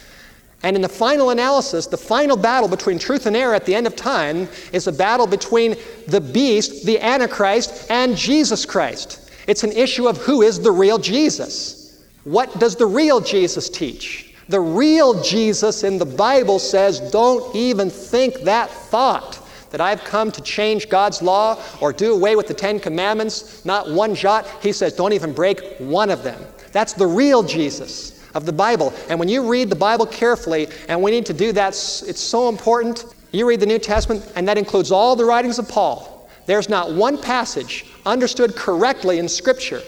And in the final analysis, the final battle between truth and error at the end of time is a battle between the beast, the Antichrist, and Jesus Christ. It's an issue of who is the real Jesus. What does the real Jesus teach? The real Jesus in the Bible says, don't even think that thought that I've come to change God's law or do away with the Ten Commandments, not one jot. He says, don't even break one of them. That's the real Jesus of the Bible. And when you read the Bible carefully, and we need to do that, it's so important. You read the New Testament, and that includes all the writings of Paul. There's not one passage understood correctly in Scripture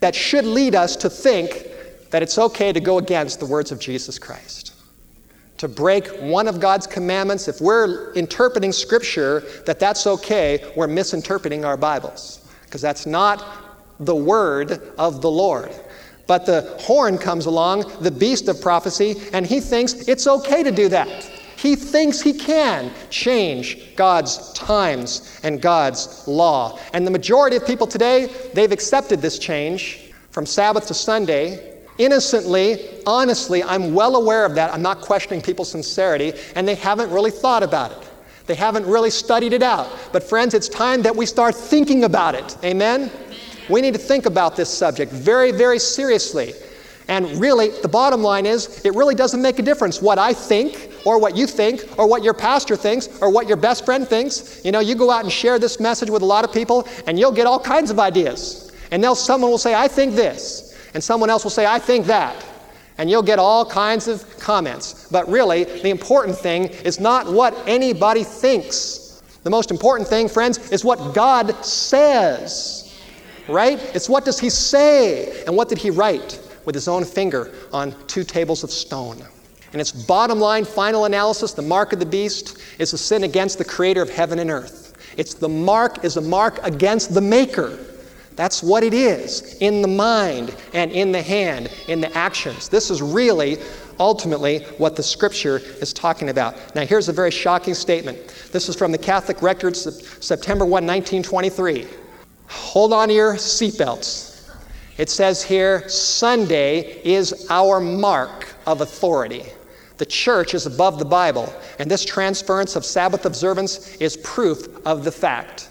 that should lead us to think that it's okay to go against the words of Jesus Christ. To break one of God's commandments, if we're interpreting Scripture that that's okay, we're misinterpreting our Bibles. Because that's not the word of the Lord. But the horn comes along, the beast of prophecy, and he thinks it's okay to do that. He thinks he can change God's times and God's law. And the majority of people today, they've accepted this change from Sabbath to Sunday. Innocently, honestly, I'm well aware of that. I'm not questioning people's sincerity, and they haven't really thought about it. They haven't really studied it out. But, friends, it's time that we start thinking about it. Amen? We need to think about this subject very, very seriously. And really, the bottom line is, it really doesn't make a difference what I think, or what you think, or what your pastor thinks, or what your best friend thinks. You know, you go out and share this message with a lot of people, and you'll get all kinds of ideas. And then someone will say, I think this. And someone else will say, I think that. And you'll get all kinds of comments. But really, the important thing is not what anybody thinks. The most important thing, friends, is what God says. Right? It's what does He say? And what did He write with His own finger on two tables of stone? And its bottom line, final analysis, the mark of the beast, is a sin against the creator of heaven and earth. It's the mark is a mark against the maker. That's what it is in the mind and in the hand, in the actions. This is really ultimately what the scripture is talking about. Now, here's a very shocking statement. This is from the Catholic Records, September 1, 1923. Hold on to your seatbelts. It says here Sunday is our mark of authority. The church is above the Bible, and this transference of Sabbath observance is proof of the fact.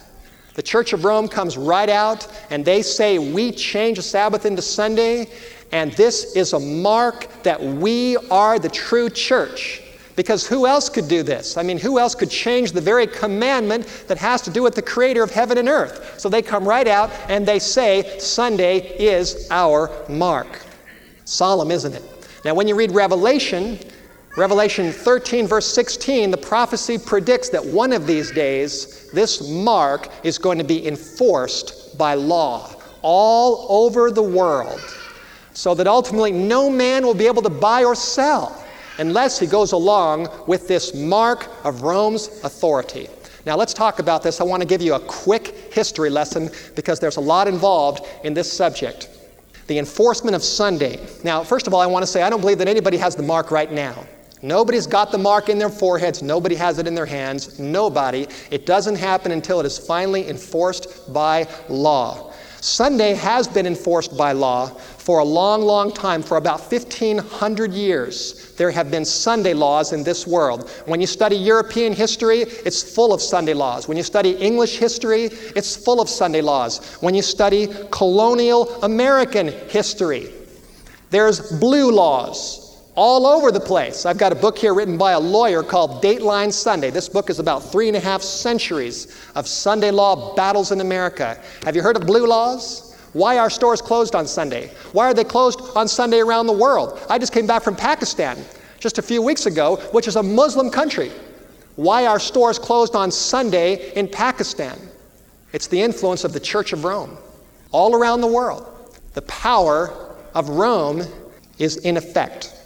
The Church of Rome comes right out and they say, We change the Sabbath into Sunday, and this is a mark that we are the true church. Because who else could do this? I mean, who else could change the very commandment that has to do with the creator of heaven and earth? So they come right out and they say, Sunday is our mark. Solemn, isn't it? Now, when you read Revelation, Revelation 13, verse 16, the prophecy predicts that one of these days, this mark is going to be enforced by law all over the world, so that ultimately no man will be able to buy or sell unless he goes along with this mark of Rome's authority. Now, let's talk about this. I want to give you a quick history lesson because there's a lot involved in this subject. The enforcement of Sunday. Now, first of all, I want to say I don't believe that anybody has the mark right now. Nobody's got the mark in their foreheads. Nobody has it in their hands. Nobody. It doesn't happen until it is finally enforced by law. Sunday has been enforced by law for a long, long time, for about 1,500 years. There have been Sunday laws in this world. When you study European history, it's full of Sunday laws. When you study English history, it's full of Sunday laws. When you study colonial American history, there's blue laws all over the place. I've got a book here written by a lawyer called Dateline Sunday. This book is about three and a half centuries of Sunday law battles in America. Have you heard of blue laws? Why are stores closed on Sunday? Why are they closed on Sunday around the world? I just came back from Pakistan just a few weeks ago, which is a Muslim country. Why are stores closed on Sunday in Pakistan? It's the influence of the Church of Rome all around the world. The power of Rome is in effect.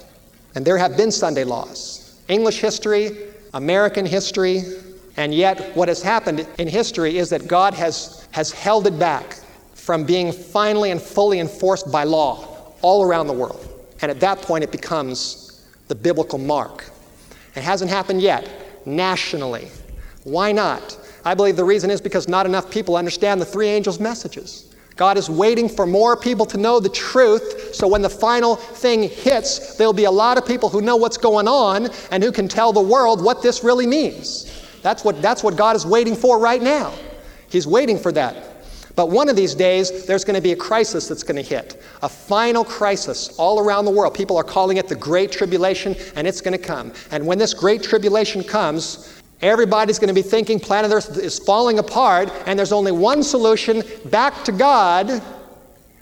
And there have been Sunday laws. English history, American history, and yet what has happened in history is that God has, has held it back from being finally and fully enforced by law all around the world. And at that point, it becomes the biblical mark. It hasn't happened yet nationally. Why not? I believe the reason is because not enough people understand the three angels' messages. God is waiting for more people to know the truth, so when the final thing hits, there'll be a lot of people who know what's going on and who can tell the world what this really means. That's what, that's what God is waiting for right now. He's waiting for that. But one of these days, there's going to be a crisis that's going to hit. A final crisis all around the world. People are calling it the Great Tribulation, and it's going to come. And when this Great Tribulation comes, Everybody's going to be thinking planet Earth is falling apart, and there's only one solution back to God.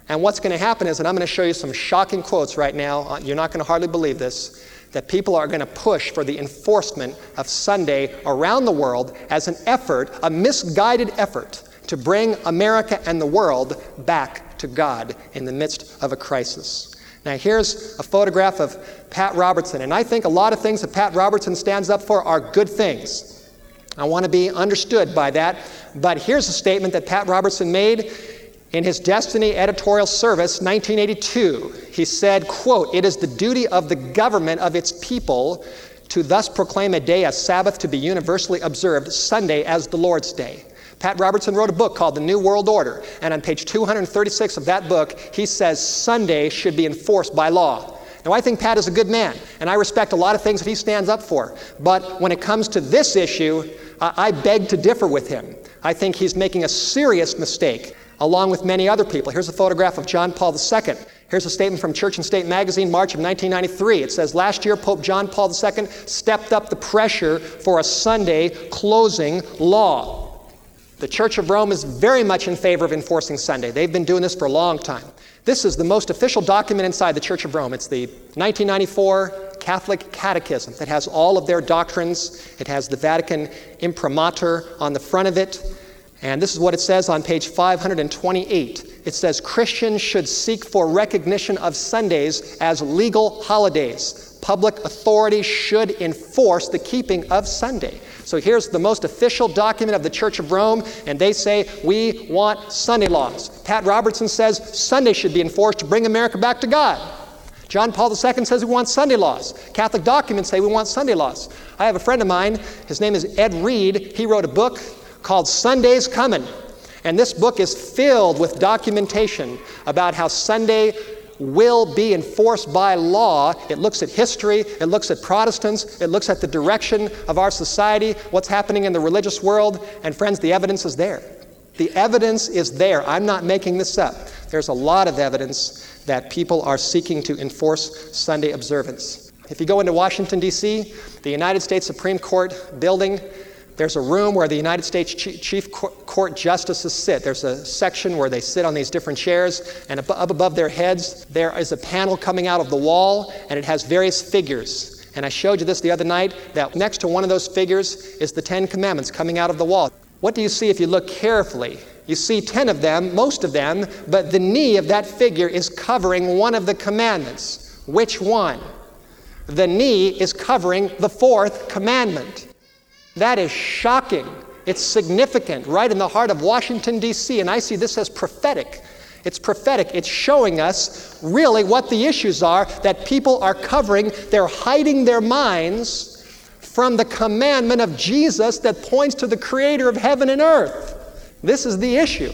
And what's going to happen is, and I'm going to show you some shocking quotes right now, uh, you're not going to hardly believe this, that people are going to push for the enforcement of Sunday around the world as an effort, a misguided effort, to bring America and the world back to God in the midst of a crisis. Now, here's a photograph of Pat Robertson, and I think a lot of things that Pat Robertson stands up for are good things. I want to be understood by that, but here's a statement that Pat Robertson made In his Destiny editorial service, 1982, he said, quote, It is the duty of the government of its people to thus proclaim a day as Sabbath to be universally observed, Sunday as the Lord's Day. Pat Robertson wrote a book called The New World Order, and on page 236 of that book, he says Sunday should be enforced by law. Now, I think Pat is a good man, and I respect a lot of things that he stands up for. But when it comes to this issue, I beg to differ with him. I think he's making a serious mistake, along with many other people. Here's a photograph of John Paul II. Here's a statement from Church and State magazine, March of 1993. It says Last year, Pope John Paul II stepped up the pressure for a Sunday closing law. The Church of Rome is very much in favor of enforcing Sunday. They've been doing this for a long time. This is the most official document inside the Church of Rome. It's the 1994 Catholic Catechism that has all of their doctrines. It has the Vatican imprimatur on the front of it. And this is what it says on page 528. It says Christians should seek for recognition of Sundays as legal holidays. Public authority should enforce the keeping of Sunday. So here's the most official document of the Church of Rome, and they say we want Sunday laws. Pat Robertson says Sunday should be enforced to bring America back to God. John Paul II says we want Sunday laws. Catholic documents say we want Sunday laws. I have a friend of mine, his name is Ed Reid. He wrote a book called Sunday's Coming. And this book is filled with documentation about how Sunday will be enforced by law. It looks at history, it looks at Protestants, it looks at the direction of our society, what's happening in the religious world, and friends, the evidence is there. The evidence is there. I'm not making this up. There's a lot of evidence that people are seeking to enforce Sunday observance. If you go into Washington, D.C., the United States Supreme Court building, there's a room where the United States Chief Court Justices sit. There's a section where they sit on these different chairs, and up above their heads, there is a panel coming out of the wall, and it has various figures. And I showed you this the other night that next to one of those figures is the Ten Commandments coming out of the wall. What do you see if you look carefully? You see 10 of them, most of them, but the knee of that figure is covering one of the commandments. Which one? The knee is covering the fourth commandment. That is shocking. It's significant right in the heart of Washington, D.C., and I see this as prophetic. It's prophetic. It's showing us really what the issues are that people are covering. They're hiding their minds from the commandment of Jesus that points to the creator of heaven and earth. This is the issue.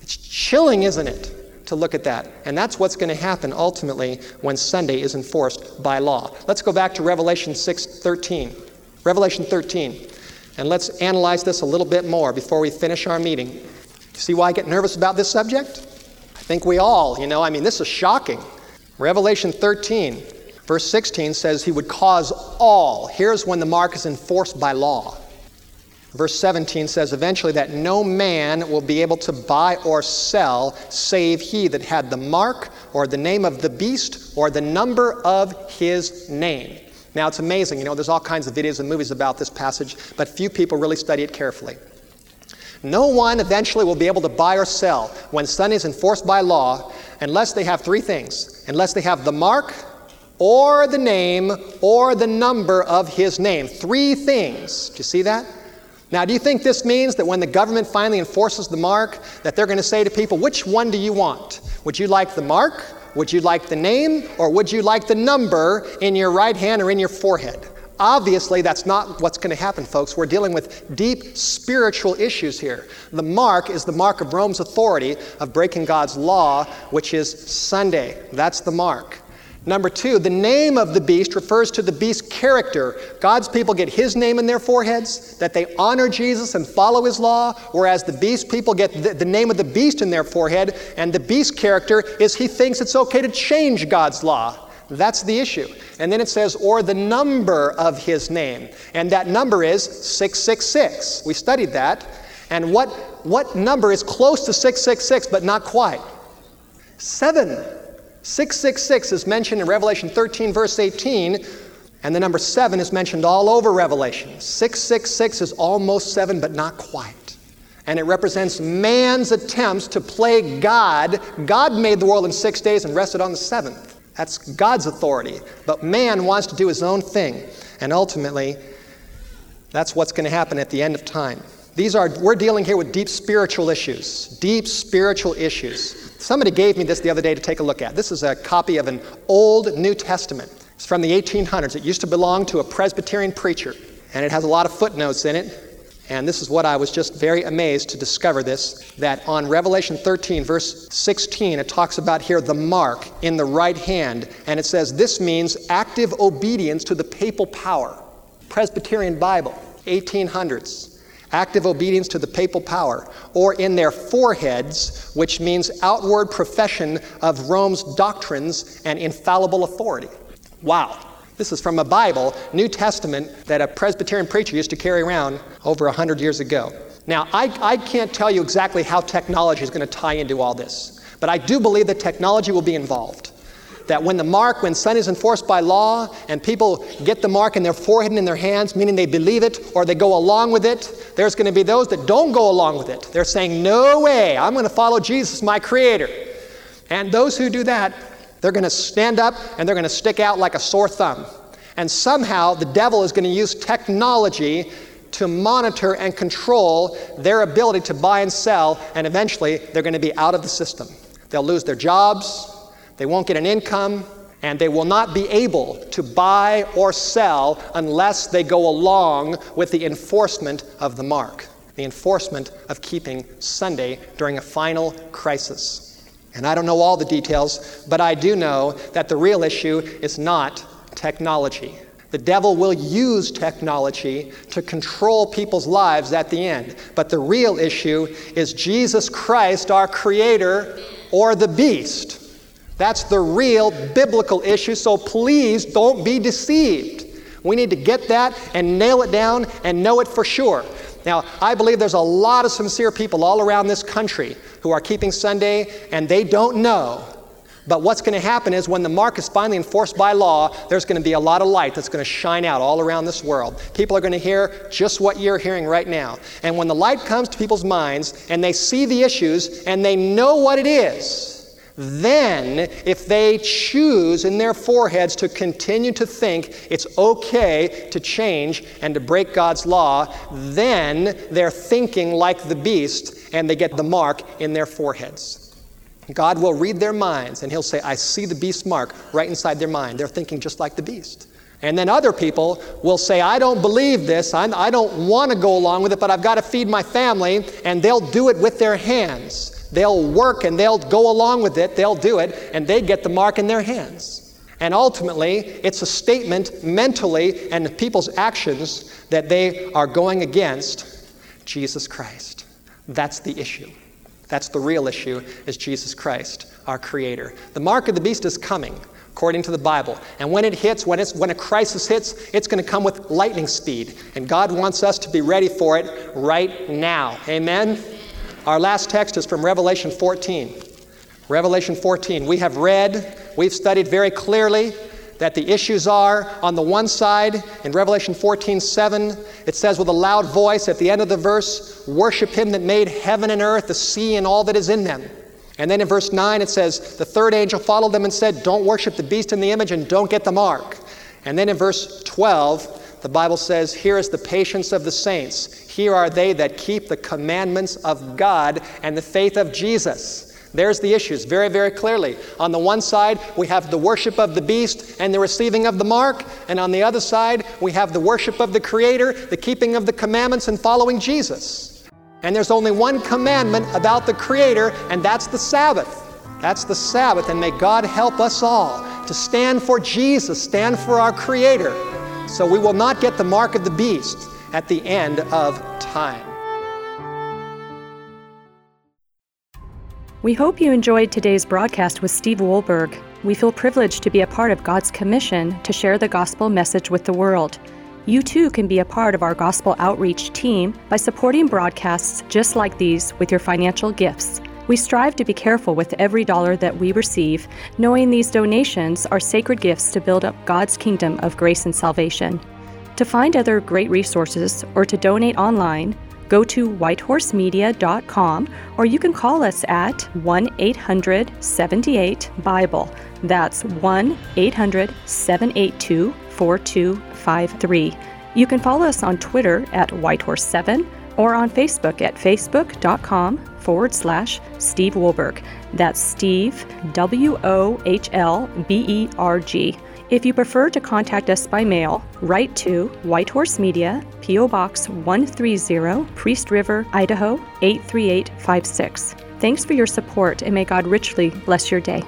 It's chilling, isn't it, to look at that? And that's what's going to happen ultimately when Sunday is enforced by law. Let's go back to Revelation 6:13. Revelation 13. And let's analyze this a little bit more before we finish our meeting. See why I get nervous about this subject? I think we all, you know, I mean, this is shocking. Revelation 13, verse 16 says he would cause all. Here's when the mark is enforced by law. Verse 17 says eventually that no man will be able to buy or sell save he that had the mark or the name of the beast or the number of his name. Now, it's amazing. You know, there's all kinds of videos and movies about this passage, but few people really study it carefully. No one eventually will be able to buy or sell when Sunday is enforced by law unless they have three things unless they have the mark, or the name, or the number of his name. Three things. Do you see that? Now, do you think this means that when the government finally enforces the mark, that they're going to say to people, which one do you want? Would you like the mark? Would you like the name or would you like the number in your right hand or in your forehead? Obviously, that's not what's going to happen, folks. We're dealing with deep spiritual issues here. The mark is the mark of Rome's authority of breaking God's law, which is Sunday. That's the mark. Number two, the name of the beast refers to the beast's character. God's people get his name in their foreheads, that they honor Jesus and follow his law, whereas the beast people get the, the, name of the beast in their forehead, and the beast's character is he thinks it's okay to change God's law. That's the issue. And then it says, or the number of his name. And that number is 666. We studied that. And what, what number is close to 666 but not quite? Seven. 666 is mentioned in Revelation 13, verse 18, and the number 7 is mentioned all over Revelation. 666 is almost 7, but not quite. And it represents man's attempts to play God. God made the world in six days and rested on the seventh. That's God's authority. But man wants to do his own thing. And ultimately, that's what's going to happen at the end of time. These are, we're dealing here with deep spiritual issues. Deep spiritual issues. Somebody gave me this the other day to take a look at. This is a copy of an old New Testament. It's from the 1800s. It used to belong to a Presbyterian preacher, and it has a lot of footnotes in it. And this is what I was just very amazed to discover this that on Revelation 13, verse 16, it talks about here the mark in the right hand. And it says, This means active obedience to the papal power. Presbyterian Bible, 1800s active obedience to the papal power, or in their foreheads, which means outward profession of Rome's doctrines and infallible authority. Wow. This is from a Bible, New Testament, that a Presbyterian preacher used to carry around over 100 years ago. Now, I, I can't tell you exactly how technology is going to tie into all this, but I do believe that technology will be involved that when the mark, when sin is enforced by law, and people get the mark in their forehead and in their hands, meaning they believe it or they go along with it, there's going to be those that don't go along with it. They're saying, No way, I'm going to follow Jesus, my Creator. And those who do that, they're going to stand up and they're going to stick out like a sore thumb. And somehow the devil is going to use technology to monitor and control their ability to buy and sell, and eventually they're going to be out of the system. They'll lose their jobs, they won't get an income, and they will not be able to buy or sell unless they go along with the enforcement of the mark, the enforcement of keeping Sunday during a final crisis. And I don't know all the details, but I do know that the real issue is not technology. The devil will use technology to control people's lives at the end. But the real issue is Jesus Christ, our Creator, or the beast. That's the real biblical issue, so please don't be deceived. We need to get that and nail it down and know it for sure. Now, I believe there's a lot of sincere people all around this country who are keeping Sunday and they don't know. But what's going to happen is when the mark is finally enforced by law, there's going to be a lot of light that's going to shine out all around this world. People are going to hear just what you're hearing right now. And when the light comes to people's minds and they see the issues and they know what it is, then, if they choose in their foreheads to continue to think it's okay to change and to break God's law, then they're thinking like the beast and they get the mark in their foreheads. God will read their minds and He'll say, I see the beast mark right inside their mind. They're thinking just like the beast. And then other people will say, I don't believe this. I'm, I do not want to go along with it, but I've got to feed my family. And they'll do it with their hands. They'll work and they'll go along with it, they'll do it, and they get the mark in their hands. And ultimately, it's a statement mentally and people's actions that they are going against Jesus Christ. That's the issue. That's the real issue, is Jesus Christ, our Creator. The mark of the beast is coming, according to the Bible. And when it hits, when, it's, when a crisis hits, it's going to come with lightning speed. And God wants us to be ready for it right now. Amen? Our last text is from Revelation 14. Revelation 14. We have read, we've studied very clearly that the issues are on the one side in Revelation 14 7, it says with a loud voice at the end of the verse, Worship him that made heaven and earth, the sea, and all that is in them. And then in verse 9 it says, The third angel followed them and said, Don't worship the beast in the image and don't get the mark. And then in verse 12, the Bible says, Here is the patience of the saints. Here are they that keep the commandments of God and the faith of Jesus. There's the issues very, very clearly. On the one side, we have the worship of the beast and the receiving of the mark. And on the other side, we have the worship of the Creator, the keeping of the commandments, and following Jesus. And there's only one commandment about the Creator, and that's the Sabbath. That's the Sabbath, and may God help us all to stand for Jesus, stand for our Creator, so we will not get the mark of the beast at the end of time. We hope you enjoyed today's broadcast with Steve Wohlberg. We feel privileged to be a part of God's commission to share the gospel message with the world. You too can be a part of our gospel outreach team by supporting broadcasts just like these with your financial gifts. We strive to be careful with every dollar that we receive, knowing these donations are sacred gifts to build up God's kingdom of grace and salvation. To find other great resources or to donate online, go to whitehorsemedia.com or you can call us at 1 800 78 Bible. That's 1 800 782 4253. You can follow us on Twitter at Whitehorse7 or on Facebook at facebook.com forward slash Steve Wohlberg. That's Steve, W O H L B E R G. If you prefer to contact us by mail, write to White Horse Media, P.O. Box 130, Priest River, Idaho 83856. Thanks for your support and may God richly bless your day.